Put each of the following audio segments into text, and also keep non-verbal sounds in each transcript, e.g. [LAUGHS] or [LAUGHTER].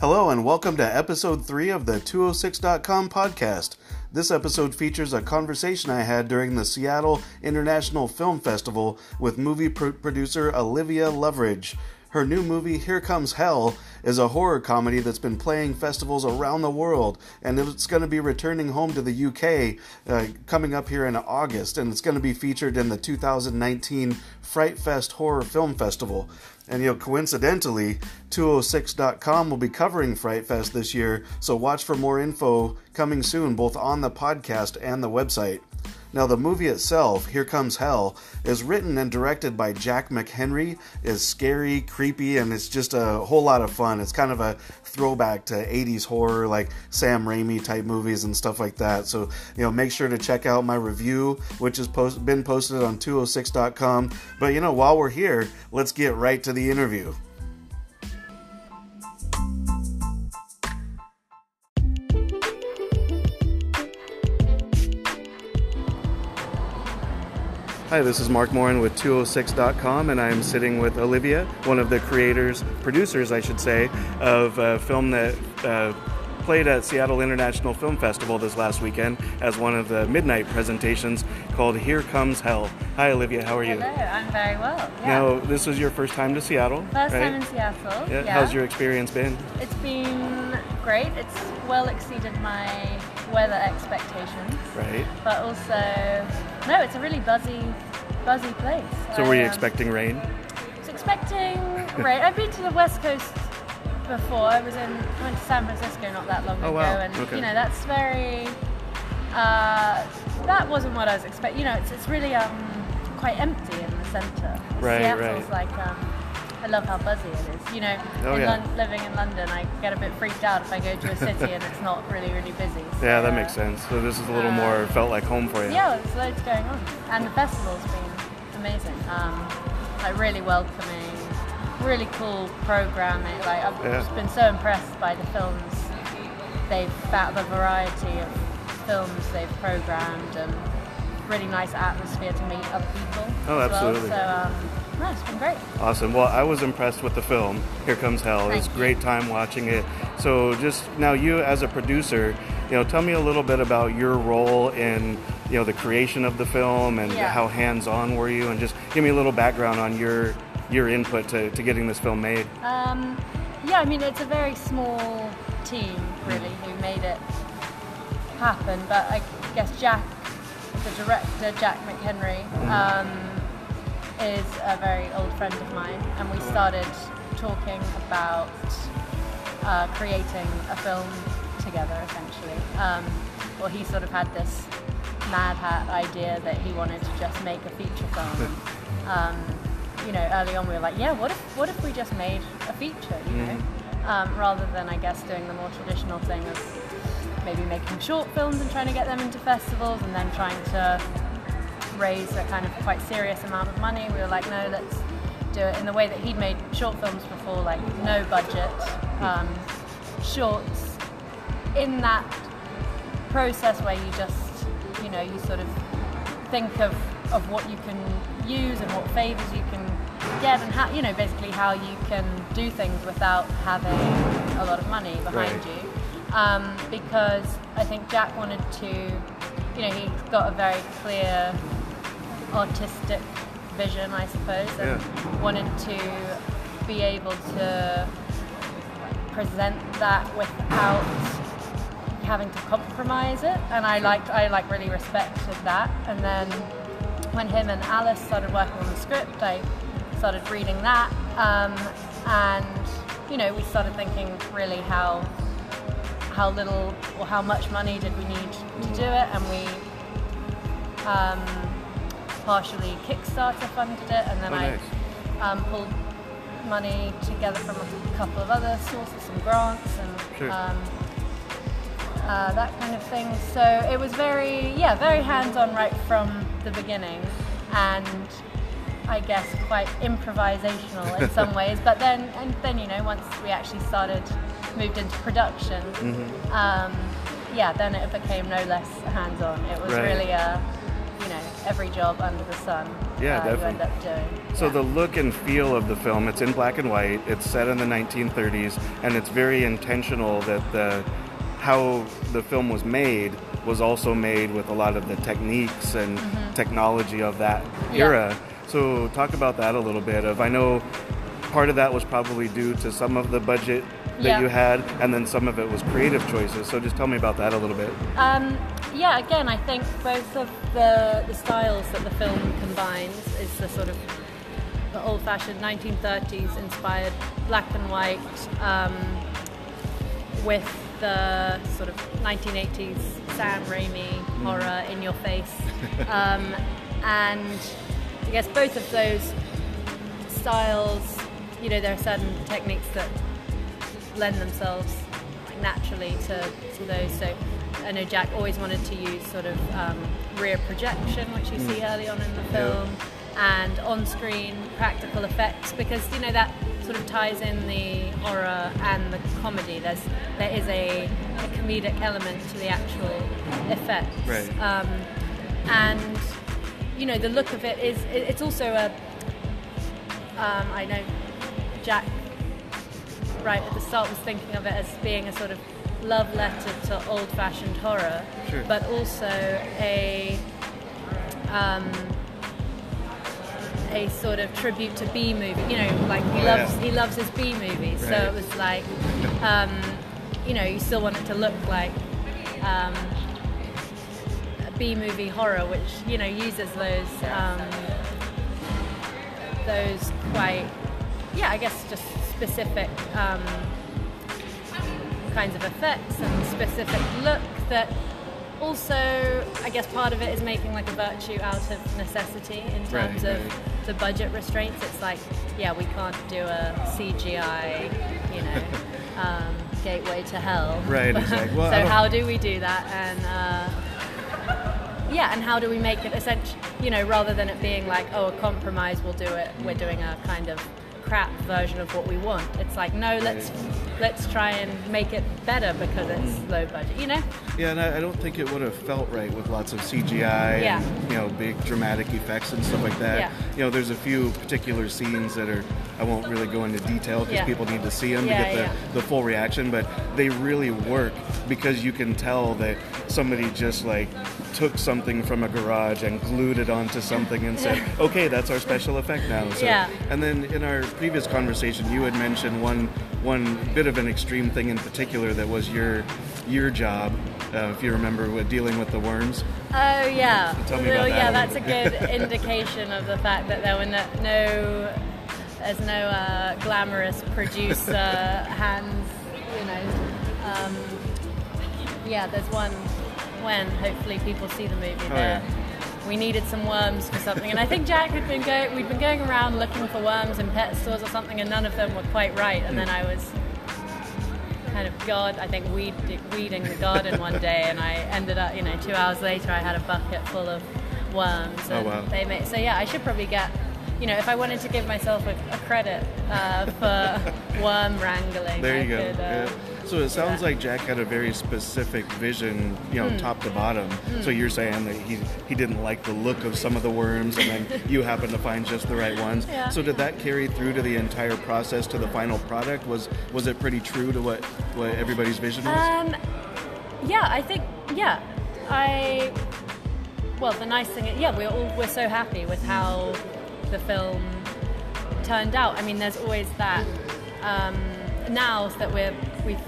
Hello, and welcome to episode 3 of the 206.com podcast. This episode features a conversation I had during the Seattle International Film Festival with movie pr- producer Olivia Loveridge. Her new movie, Here Comes Hell, is a horror comedy that's been playing festivals around the world, and it's going to be returning home to the UK uh, coming up here in August, and it's going to be featured in the 2019 Fright Fest Horror Film Festival. And you know, coincidentally, 206.com will be covering Fright Fest this year, so watch for more info coming soon, both on the podcast and the website. Now, the movie itself, Here Comes Hell, is written and directed by Jack McHenry, is scary, creepy, and it's just a whole lot of fun. It's kind of a throwback to 80s horror, like Sam Raimi type movies and stuff like that. So, you know, make sure to check out my review, which has post- been posted on 206.com. But, you know, while we're here, let's get right to the interview. Hi, this is Mark Morin with 206.com, and I'm sitting with Olivia, one of the creators, producers, I should say, of a film that uh, played at Seattle International Film Festival this last weekend as one of the midnight presentations called Here Comes Hell. Hi, Olivia, how are you? Hello, I'm very well. Yeah. Now, this was your first time to Seattle, First right? time in Seattle. yeah. Yeah. How's your experience been? It's been great. It's well exceeded my weather expectations, Right. but also no, it's a really buzzy, buzzy place. So, I, were you um, expecting rain? I Was expecting rain. I've been to the West Coast before. I was in went to San Francisco not that long Oh, ago, wow. and Okay. you know that's very. Uh, that wasn't what I was expecting. You know, it's, it's really um, quite empty in the centre. Right, Seattle's right. like um, I love how buzzy it is. You know, Oh, in yeah. Lon- living in London, I get a bit freaked out if I go to a city and it's not really, really busy. So, [LAUGHS] Yeah, that uh, makes sense. So, this is a little uh, more felt like home for you. Yeah, there's loads going on, and the festival's been amazing. Um, like really welcoming, really cool programming. Like I've Yeah. just been so impressed by the films they've found, the variety of films they've programmed, and really nice atmosphere to meet other people. Oh, as absolutely. Well. So um, no, it's been great. Awesome. Well, I was impressed with the film. Here Comes Hell. It was a you. great time watching it. So, just now, you as a producer, you know, tell me a little bit about your role in, you know, the creation of the film and Yeah. how hands-on were you, and just give me a little background on your your input to, to getting this film made. Um, yeah, I mean, it's a very small team, really, who made it happen. But I guess Jack, the director, Jack McHenry, um, is a very old friend of mine, and we started talking about uh, creating a film together, essentially. Um, well, he sort of had this mad hat idea that he wanted to just make a feature film. um, you know, early on we were like, yeah, what if what if we just made a feature, you know, um, rather than I guess doing the more traditional thing of maybe making short films and trying to get them into festivals and then trying to raise a kind of quite serious amount of money. We were like, no, let's do it in the way that he'd made short films before, like no budget, um, shorts. In that process where you just, you know, you sort of think of, of what you can use and what favors you can get and how, you know, basically how you can do things without having a lot of money behind Right. you. Um, because I think Jack wanted to, you know, he's got a very clear artistic vision, I suppose, and Yeah. wanted to be able to present that without having to compromise it. And I liked, I like really respected that. And then when him and Alice started working on the script, I started reading that, um, and you know, we started thinking really how how little or how much money did we need to do it, and we um, partially Kickstarter funded it, and then Oh, I nice. um, pulled money together from a couple of other sources, some grants and Sure. um, uh, that kind of thing. So it was very, yeah, very hands-on right from the beginning, and I guess quite improvisational in some [LAUGHS] ways. But then, and then you know, once we actually started, moved into production, Mm-hmm. um, yeah, then it became no less hands-on. It was Right. really a, every job under the sun. Yeah, uh, You definitely. end up doing. So Yeah. the look and feel of the film, it's in black and white. It's set in the 1930s, and it's very intentional that the how the film was made was also made with a lot of the techniques and technology of that Mm-hmm. Yeah. era. So talk about that a little bit. Of I know part of that was probably due to some of the budget that Yeah. you had, and then some of it was creative choices. So just tell me about that a little bit. Um, yeah, again, I think both of the, the styles that the film combines is the sort of the old-fashioned 1930s inspired black and white um, with the sort of 1980s Sam Raimi horror in your face, [LAUGHS] um, and I guess both of those styles, you know, there are certain techniques that lend themselves naturally to, to those. So I know Jack always wanted to use sort of um, rear projection, which you see early on in the film, and on-screen practical effects because you know that sort of ties in the horror and the comedy. There's there is a, a comedic element to the actual effects, Right. um, and you know the look of it is it, it's also a um, I know Jack right at the start was thinking of it as being a sort of love letter to old-fashioned horror, Sure. but also a um, a sort of tribute to B movie. You know, like he Oh, loves yeah. he loves his B movies, so it was like um, you know you still want it to look like. Um, a B movie horror, which you know uses those um, those quite yeah, I guess just specific um, kinds of effects and specific look that also, I guess part of it is making like a virtue out of necessity in terms Right, of right. the budget restraints. It's like, yeah, we can't do a CGI, you know, [LAUGHS] um, gateway to hell. Right, [LAUGHS] exactly. Well, so how do we do that? And uh, yeah, and how do we make it essentially, you know, rather than it being like, oh, a compromise, we'll do it. We're doing a kind of crap version of what we want. It's like, no, let's let's try and make it better because it's Mm. low budget. You know? Yeah, and I, I don't think it would have felt right with lots of CGI Yeah. and you know big dramatic effects and stuff like that. Yeah. You know, there's a few particular scenes that are I won't really go into detail because Yeah. people need to see them to get the, the full reaction, but they really work because you can tell that somebody just like took something from a garage and glued it onto something and said, [LAUGHS] "Okay, that's our special effect now." So, Yeah. And then in our previous conversation, you had mentioned one one bit of an extreme thing in particular that was your your job, uh, if you remember, with dealing with the worms. Oh yeah. Tell me Well, about that yeah, that's a good [LAUGHS] indication of the fact that there were no, no there's no uh, glamorous producer [LAUGHS] hands, you know. Um, yeah, there's one when hopefully people see the movie. Oh, there. yeah. We needed some worms for something, and I think Jack had been going. We'd been going around looking for worms in pet stores or something, and none of them were quite right. And then Hmm. I was kind of God, I think weed, weeding the garden one day, and I ended up, you know, two hours later, I had a bucket full of worms. Oh, wow. They made, so yeah, I should probably get, you know, if I wanted to give myself a, a credit uh, for [LAUGHS] worm wrangling, There I you go. could, uh, yeah. So it sounds like Jack had a very specific vision, you Hmm. know, top to bottom. So you're saying that he he didn't like the look of some of the worms, and then [LAUGHS] you happened to find just the right ones. Yeah. So did that carry through to the entire process to the final product? Was was it pretty true to what what everybody's vision was? Um, yeah, I think yeah, I. Well, the nice thing, is yeah, we're all we're so happy with how the film turned out. I mean, there's always that um, now that we're we've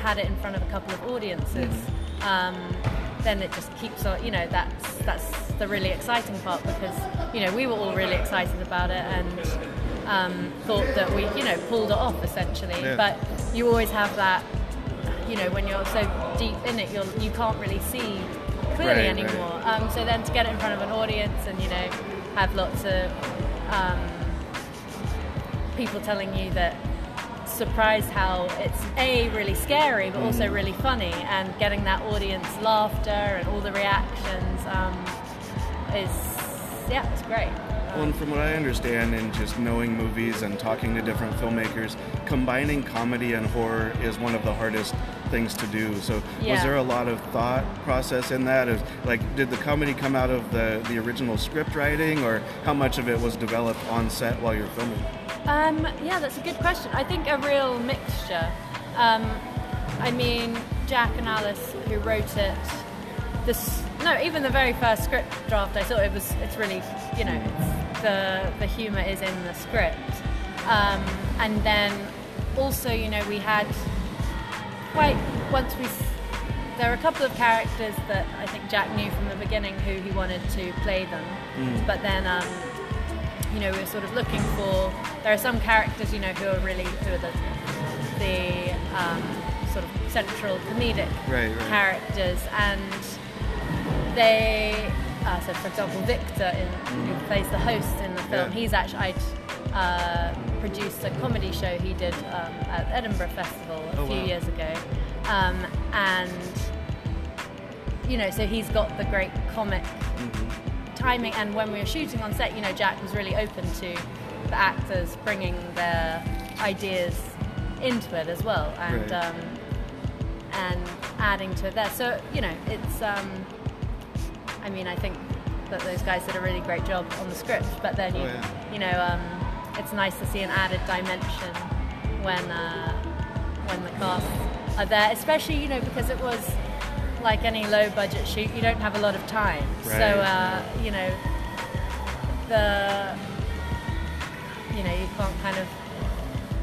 had it in front of a couple of audiences. Um, then it just keeps on, you know, that's that's the really exciting part because you know we were all really excited about it and um, thought that we, you know, pulled it off essentially. Yeah. But you always have that you know, when you're so deep in it, you're, you can't really see clearly Right, right. anymore. Um, so then to get it in front of an audience and, you know, have lots of um, people telling you that surprised how it's a really scary but Mm. also really funny and getting that audience laughter and all the reactions um, is yeah it's great Well, and from what I understand, and just knowing movies and talking to different filmmakers, combining comedy and horror is one of the hardest things to do. So was there a lot of thought process in that? Is, like, did the comedy come out of the the original script writing, or how much of it was developed on set while you're filming? Um, yeah, that's a good question. I think a real mixture. Um, I mean, Jack and Alice, who wrote it, this no, even the very first script draft, I thought it was. It's really, you know, it's, the the humor is in the script, um, and then also, you know, we had quite once we. There are a couple of characters that I think Jack knew from the beginning who he wanted to play them, but then. Um, you know, we're sort of looking for. There are some characters, you know, who are really who are the the um, sort of central comedic Right, right. characters, and they. Uh, so, for example, Victor, in, who plays the host in the film, Yeah. he's actually I'd uh, produced a comedy show he did um, at Edinburgh Festival a Oh, few wow. years ago, um, and you know, so he's got the great comic timing and when we were shooting on set you know jack was really open to the actors bringing their ideas into it as well and Right. um, and adding to it there so you know it's um, i mean i think that those guys did a really great job on the script but then you, Oh, yeah. you know um, it's nice to see an added dimension when uh, when the cast are there especially you know because it was like any low budget shoot you don't have a lot of time Right. so uh, you know the you know you can't kind of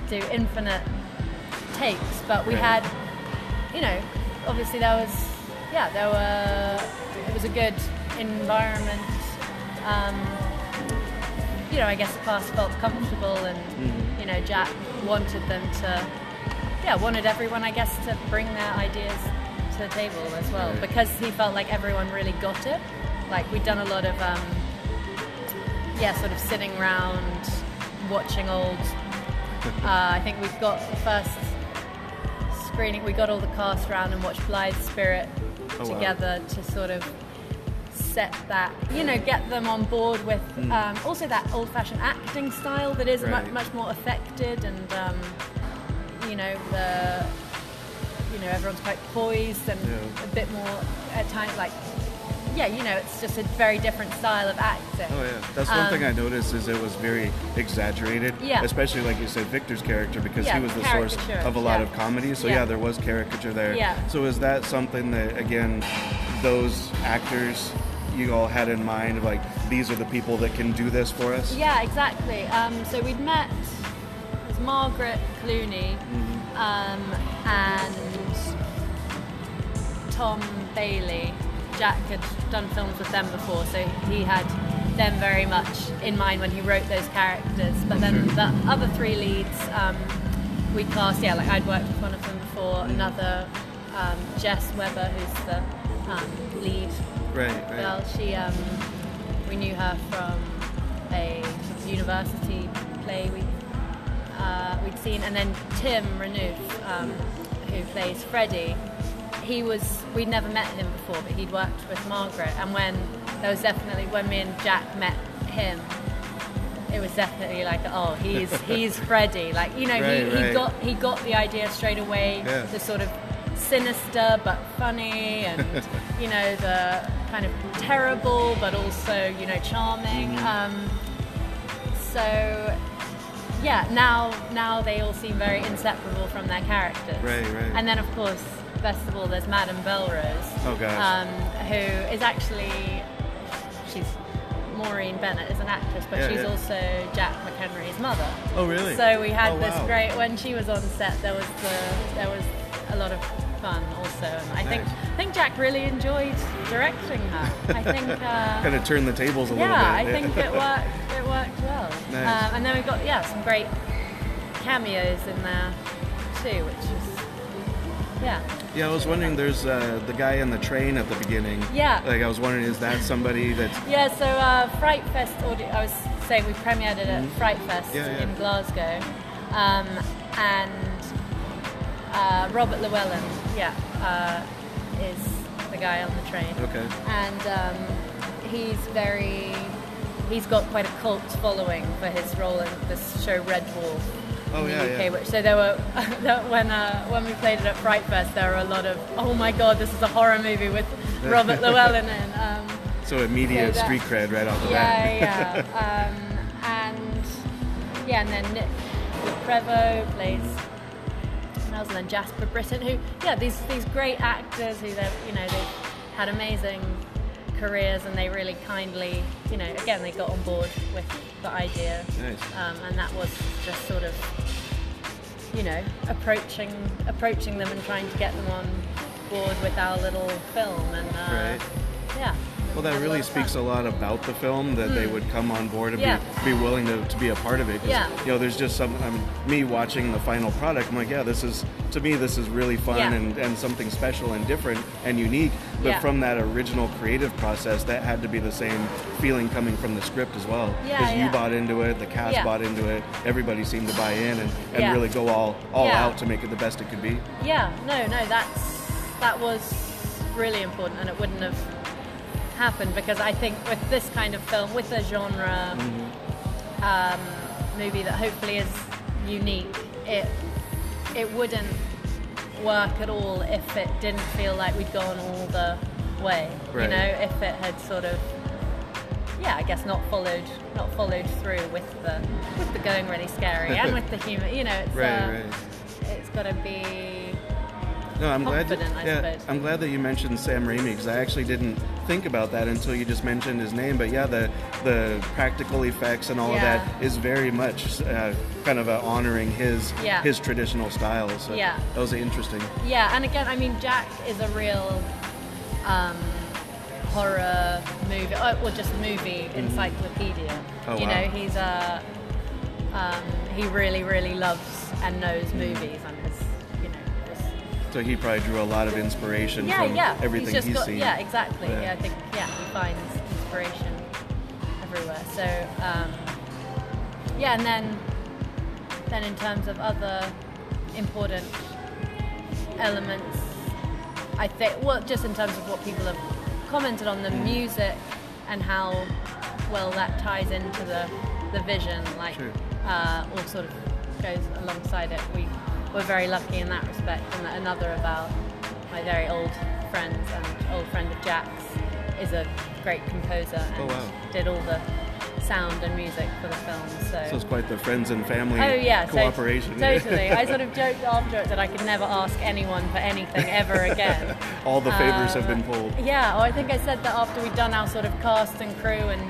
do infinite takes but we Right. had you know obviously there was yeah there were it was a good environment um, you know I guess the cast felt comfortable and Mm-hmm. you know Jack wanted them to yeah wanted everyone I guess to bring their ideas to the table as well Right. because he felt like everyone really got it like we'd done a lot of um, yeah sort of sitting around watching old [LAUGHS] uh, I think we've got the first screening we got all the cast around and watched Blithe Spirit Oh, wow. together to sort of set that you know get them on board with um, also that old-fashioned acting style that is Mm. Right. much, much more affected and um, you know the you know everyone's quite poised and Yeah. a bit more at times like yeah you know it's just a very different style of acting Oh yeah, that's one Um, thing I noticed is it was very exaggerated. Yeah. Especially like you said, Victor's character because Yeah, he was the source of a lot yeah. of comedy. So yeah. Yeah. there was caricature there. Yeah. So is that something that again, those actors you all had in mind of like these are the people that can do this for us? Yeah, exactly. Um, so we'd met was Margaret Clunie um, and Tom Bailey. Jack had done films with them before, so he had them very much in mind when he wrote those characters. But then the other three leads, um, we cast. Yeah, like I'd worked with one of them before. Another, um, Jess Weber, who's the um, lead Right. Right. well, she um, we knew her from a university play we uh, we'd seen, and then Tim Renouf, um, who plays Freddie. He was we'd never met him before, but he'd worked with Margaret, and when there was definitely when me and Jack met him. It was definitely like, oh, he's [LAUGHS] he's Freddie. Like you know, Right, he, he right. got he got the idea straight away. Yeah. The sort of sinister but funny, and [LAUGHS] you know the kind of terrible but also you know charming. Mm-hmm. Um, so yeah, now now they all seem very inseparable from their characters. Right, right. And then of course, best of all, there's Madame Belrose, Oh gosh. um, who is actually she's Maureen Bennett is an actress, but Yeah, she's yeah. also Jack McHenry's mother. oh really? So we had Oh, this wow. great when she was on set. There was the there was a lot of fun also, and I think I think Jack really enjoyed directing her. I [LAUGHS] think. Uh, kind of turn the tables a yeah, little bit. Yeah I think it [LAUGHS] worked. It worked well. Nice. Um, and then we've got yeah some great cameos in there too, which is yeah. Yeah, I was wondering. There's uh, the guy in the train at the beginning. Yeah. Like I was wondering, is that somebody that's [LAUGHS] Yeah, so uh, Fright Fest audio, I was saying we premiered it at Fright Fest Mm-hmm. Yeah, yeah. in Glasgow. Um, and uh, Robert Llewellyn, yeah, uh, is the guy on the train. okay? And um, he's very, he's got quite a cult following for his role in this show Red Dwarf. Oh, yeah, UK. yeah. Which so there were [LAUGHS] when uh, when we played it at Fright Fest, there were a lot of oh my god, this is a horror movie with [LAUGHS] Robert Llewellyn in. Um, So immediate So that- street cred right off the yeah, bat. yeah. [LAUGHS] Um, and yeah, and then Nick Prevo plays Miles, and then Jasper Britton, who yeah, these these great actors who they you know they've had amazing careers and they really kindly you know again they got on board with the idea, Nice. um, and that was just sort of you know approaching approaching them and trying to get them on board with our little film and uh, yeah. Well, that really speaks a lot about the film that they hmm. would come on board and Yeah. be, be willing to, to be a part of it. Yeah. You know, there's just some, I mean, me watching the final product, I'm like, yeah, this is, to me, this is really fun Yeah. and, and something special and different and unique. But Yeah. from that original creative process, that had to be the same feeling coming from the script as well. Yeah, you bought into it, the cast bought into it, everybody seemed to buy in and, and really go all, all out to make it the best it could be. Yeah, no, no, that's that was really important, and it wouldn't have happened because I think with this kind of film, with a genre um, movie that hopefully is unique, it it wouldn't work at all if it didn't feel like we'd gone all the way. Right. You know, if it had sort of yeah, I guess not followed not followed through with the with the going really scary and with the [LAUGHS] humor. You know, it's Right, uh, right. it's got to be No, I'm glad. I yeah. I'm glad that you mentioned Sam Raimi because I actually didn't think about that until you just mentioned his name. But yeah, the the practical effects and all Yeah. of that is very much uh, kind of uh, honoring his Yeah. his traditional style. So Yeah. that was interesting. Yeah, and again, I mean, Jack is a real um, horror movie, or well, just movie encyclopedia. Oh, you wow. know, he's a um, he really, really loves and knows Mm. movies, and So he probably drew a lot of inspiration yeah, from yeah, everything he's he's, got, seen. yeah, exactly. Yeah. Yeah. I think yeah, he finds inspiration everywhere. So um, yeah, and then then in terms of other important elements, I think well, just in terms of what people have commented on the Mm. music and how well that ties into the the vision, like uh, all sort of goes alongside it. We we're very lucky in that respect, and that another of our my very old friends and old friend of Jack's is a great composer and Oh, wow. did all the sound and music for the film. So it's quite the friends and family Oh yeah, so- [LAUGHS] totally. I sort of joked after it that I could never ask anyone for anything ever [LAUGHS] again. all the favors have Um, been pulled. Yeah, or I think I said that after we'd done our sort of cast and crew and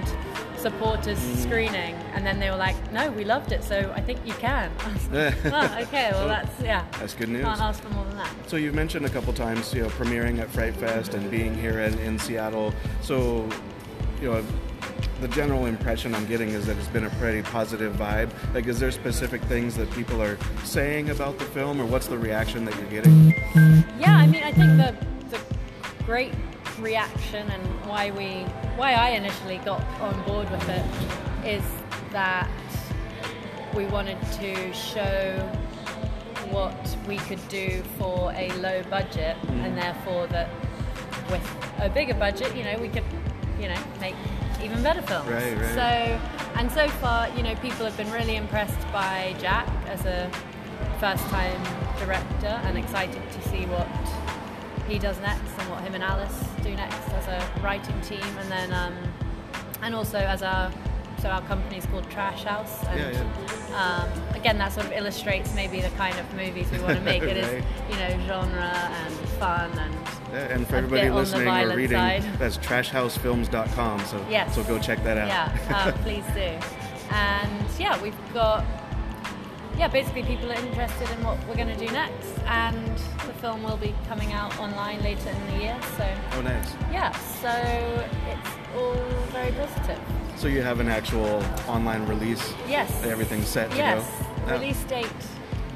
supporters screening, and then they were like, "No, we loved it, so I think you can." [LAUGHS] Like, oh, okay, well that's yeah. That's good news. Can't ask for more than that. So you've mentioned a couple times, you know, premiering at Fright Fest and being here in, in Seattle. So, you know, the general impression I'm getting is that it's been a pretty positive vibe. Like, is there specific things that people are saying about the film, or what's the reaction that you're getting? Yeah, I mean, I think the the great reaction and why we why I initially got on board with it is that we wanted to show what we could do for a low budget mm-hmm. and therefore that with a bigger budget, you know, we could, you know, make even better films. Right, right. So and so far, you know, people have been really impressed by Jack as a first time director and excited to see what he does next and what him and Alice do next as a writing team and then um, and also as our so our company is called Trash House and Yeah, Um, again that sort of illustrates maybe the kind of movies we want to make it is [LAUGHS] Right. you know genre and fun and Yeah, and for everybody bit on the listening or reading, side. [LAUGHS] that's trashhousefilms.com. So, Yes. so go check that out. Yeah, uh, please do. And yeah, we've got yeah, basically people are interested in what we're going to do next, and the film will be coming out online later in the year. So oh, nice. yeah, so it's all very positive. So you have an actual online release. Yes. Everything's set to Yes. go. Oh. Release date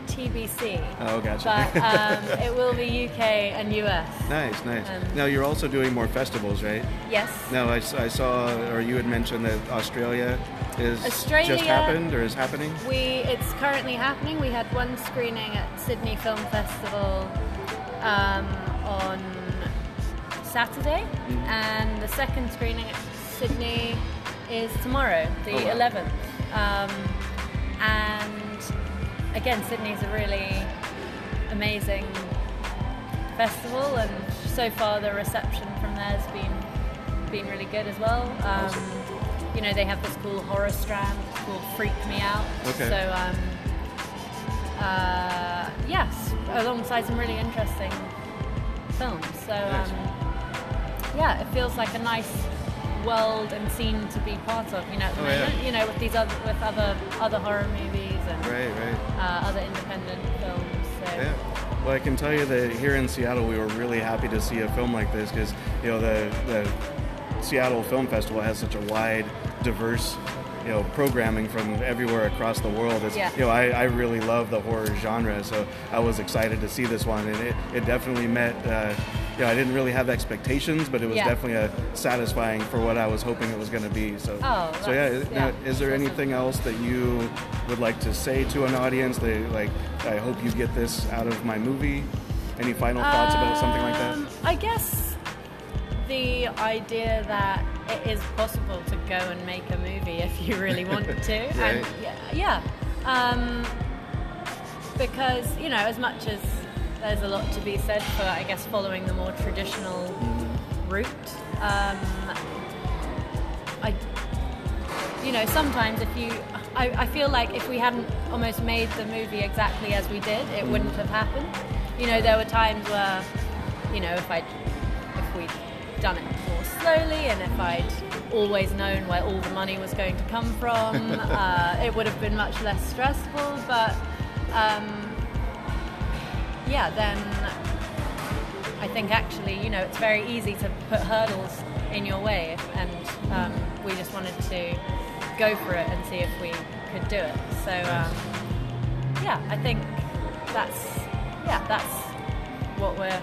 TBC. Oh, gotcha. But [LAUGHS] um, it will be UK and US. Nice, nice. Um, now you're also doing more festivals, right? Yes. No, I saw, or you had mentioned that Australia is Australia- just happened or is happening. We it's currently happening. We had one screening at Sydney Film Festival um, on Saturday, Mm-hmm. and the second screening at Sydney is tomorrow, the Oh, wow. 11th. Um, and again, Sydney's a really amazing festival, and so far the reception from there has been been really good as well. Um, you know, they have this cool horror strand called Freak Me Out. Okay. So, um, uh, yes, alongside some really interesting films. So, Nice. um, yeah, it feels like a nice world and scene to be part of. You know, at the Oh, yeah. moment, you know, with these other with other other horror movies and Right, right. uh, other independent films. So, Yeah. Well, I can tell you that here in Seattle, we were really happy to see a film like this because you know the the Seattle Film Festival has such a wide, diverse, you know, programming from everywhere across the world. It's, Yeah. You know, I, I really love the horror genre, so I was excited to see this one, and it, it definitely met. Uh, you know, I didn't really have expectations, but it was Yeah. definitely a satisfying for what I was hoping it was going to be. So, Oh, so yeah. is- yeah, now, is there awesome. anything else that you would like to say to an audience? They like, I hope you get this out of my movie. Any final thoughts about something like that? Um, I guess the idea that it is possible to go and make a movie if you really want [LAUGHS] to, and yeah, yeah. Um, because you know, as much as there's a lot to be said for, I guess, following the more traditional route. Um, I, you know, sometimes if you, I, I feel like if we hadn't almost made the movie exactly as we did, it wouldn't have happened. You know, there were times where, you know, if I, done it more slowly, and if I'd always known where all the money was going to come from, [LAUGHS] uh, it would have been much less stressful. But um, yeah, then I think actually, you know, it's very easy to put hurdles in your way, and um, we just wanted to go for it and see if we could do it. So, um, yeah, I think that's yeah, that's what we're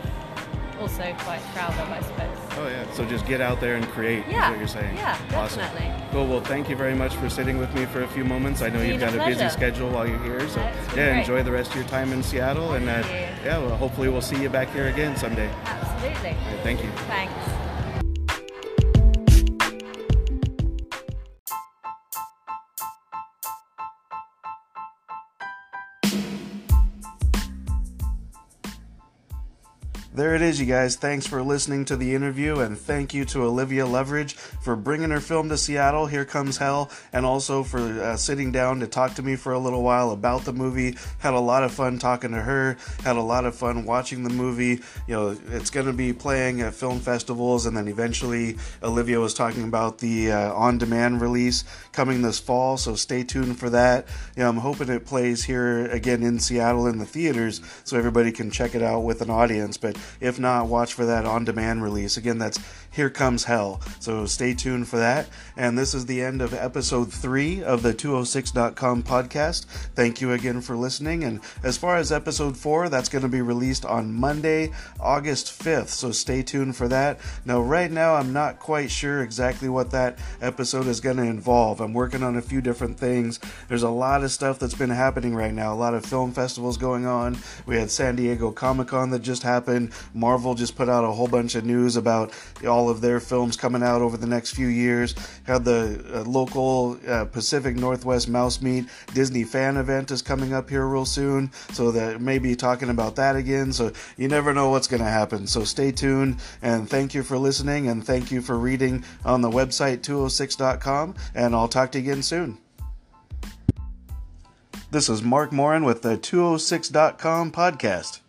also quite proud of, I suppose. Oh yeah. So just get out there and create. Yeah. Is what you're saying. Yeah, Awesome. definitely. Cool. Well, thank you very much for sitting with me for a few moments. I know you've got a busy schedule while you're here, so Yeah, yeah, enjoy the rest of your time in Seattle, and uh, yeah, well, hopefully we'll see you back here again someday. Absolutely. Right, thank you. Thanks. There it is, you guys. Thanks for listening to the interview, and thank you to Olivia Loveridge for bringing her film to Seattle, Here Comes Hell, and also for uh, sitting down to talk to me for a little while about the movie. Had a lot of fun talking to her, had a lot of fun watching the movie. You know, it's going to be playing at film festivals, and then eventually Olivia was talking about the uh, on demand release coming this fall, so stay tuned for that. You know, I'm hoping it plays here again in Seattle in the theaters so everybody can check it out with an audience. But if not, watch for that on demand release. Again, that's Here Comes Hell. So stay tuned for that. And this is the end of episode three of the 206.com podcast. Thank you again for listening. And as far as episode four, that's going to be released on Monday, August 5th. So stay tuned for that. Now, right now, I'm not quite sure exactly what that episode is going to involve. I'm working on a few different things. There's a lot of stuff that's been happening right now, a lot of film festivals going on. We had San Diego Comic Con that just happened. Marvel just put out a whole bunch of news about all of their films coming out over the next few years. Had the uh, local uh, Pacific Northwest Mouse Meet Disney fan event is coming up here real soon, so that maybe talking about that again. So you never know what's going to happen. So stay tuned and thank you for listening and thank you for reading on the website 206.com. And I'll talk to you again soon. This is Mark Morin with the 206.com podcast.